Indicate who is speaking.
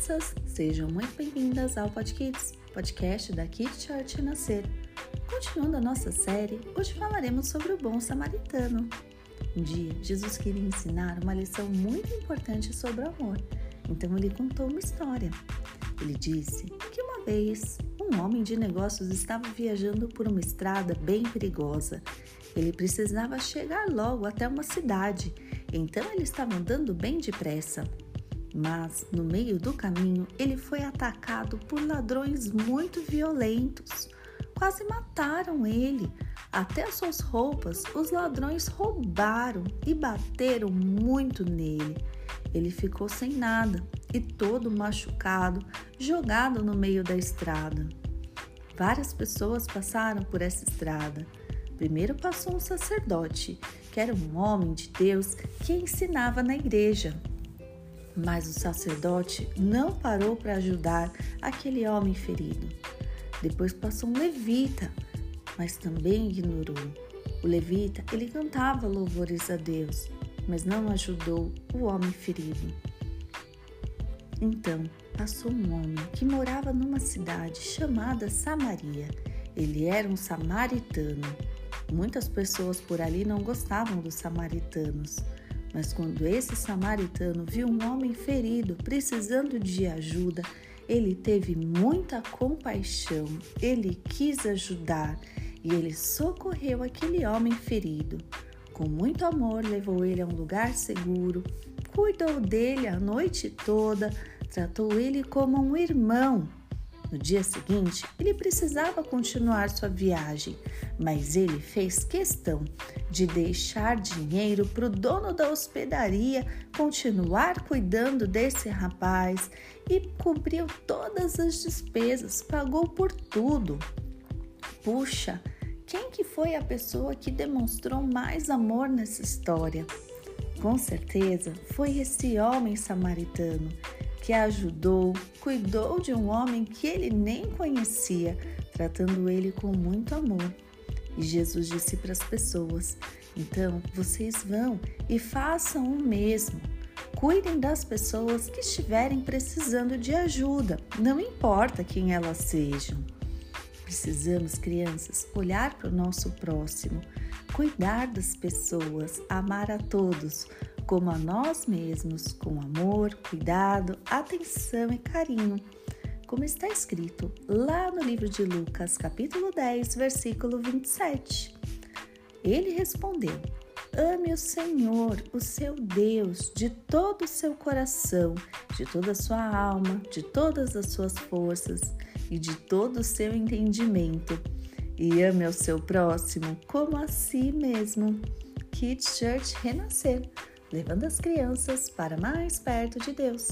Speaker 1: crianças, sejam muito bem-vindas ao Podkids, podcast da Kids Church Renascer. Continuando a nossa série, hoje falaremos sobre o bom samaritano. Um dia, Jesus queria ensinar uma lição muito importante sobre o amor, então ele contou uma história. Ele disse que uma vez um homem de negócios estava viajando por uma estrada bem perigosa. Ele precisava chegar logo até uma cidade, então ele estava andando bem depressa. Mas, no meio do caminho, ele foi atacado por ladrões muito violentos. Quase mataram ele. Até as suas roupas os ladrões roubaram e bateram muito nele. Ele ficou sem nada e todo machucado, jogado no meio da estrada. Várias pessoas passaram por essa estrada. Primeiro passou um sacerdote, que era um homem de Deus que ensinava na igreja. Mas o sacerdote não parou para ajudar aquele homem ferido. Depois passou um levita, mas também ignorou. O levita, ele cantava louvores a Deus, mas não ajudou o homem ferido. Então passou um homem que morava numa cidade chamada Samaria. Ele era um samaritano. Muitas pessoas por ali não gostavam dos samaritanos, mas quando esse samaritano viu um homem ferido, precisando de ajuda, ele teve muita compaixão, ele quis ajudar e ele socorreu aquele homem ferido. Com muito amor, levou ele a um lugar seguro, cuidou dele a noite toda, tratou ele como um irmão no dia seguinte, ele precisava continuar sua viagem, mas ele fez questão de deixar dinheiro para o dono da hospedaria continuar cuidando desse rapaz e cobriu todas as despesas, pagou por tudo. Puxa, quem que foi a pessoa que demonstrou mais amor nessa história? Com certeza foi esse homem samaritano que ajudou, cuidou de um homem que ele nem conhecia, tratando ele com muito amor. E Jesus disse para as pessoas: então vocês vão e façam o mesmo. Cuidem das pessoas que estiverem precisando de ajuda, não importa quem elas sejam. Precisamos, crianças, olhar para o nosso próximo, cuidar das pessoas, amar a todos, como a nós mesmos, com amor, cuidado, atenção e carinho, como está escrito lá no livro de Lucas, capítulo 10, versículo 27. Ele respondeu: Ame o Senhor, o seu Deus, de todo o seu coração, de toda a sua alma, de todas as suas forças e de todo o seu entendimento. E ame ao seu próximo como a si mesmo. Kids Church Renascer levando as crianças para mais perto de Deus.